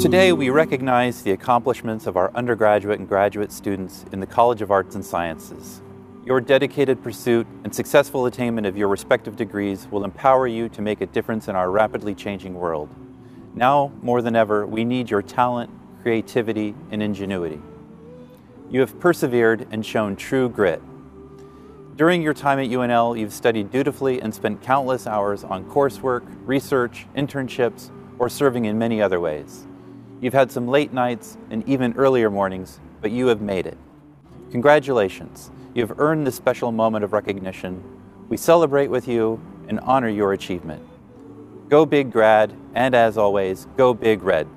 Today, we recognize the accomplishments of our undergraduate and graduate students in the College of Arts and Sciences. Your dedicated pursuit and successful attainment of your respective degrees will empower you to make a difference in our rapidly changing world. Now, more than ever, we need your talent, creativity, and ingenuity. You have persevered and shown true grit. During your time at UNL, you've studied dutifully and spent countless hours on coursework, research, internships, or serving in many other ways. You've had some late nights and even earlier mornings, but you have made it. Congratulations. You have earned this special moment of recognition. We celebrate with you and honor your achievement. Go Big Grad, and as always, go Big Red.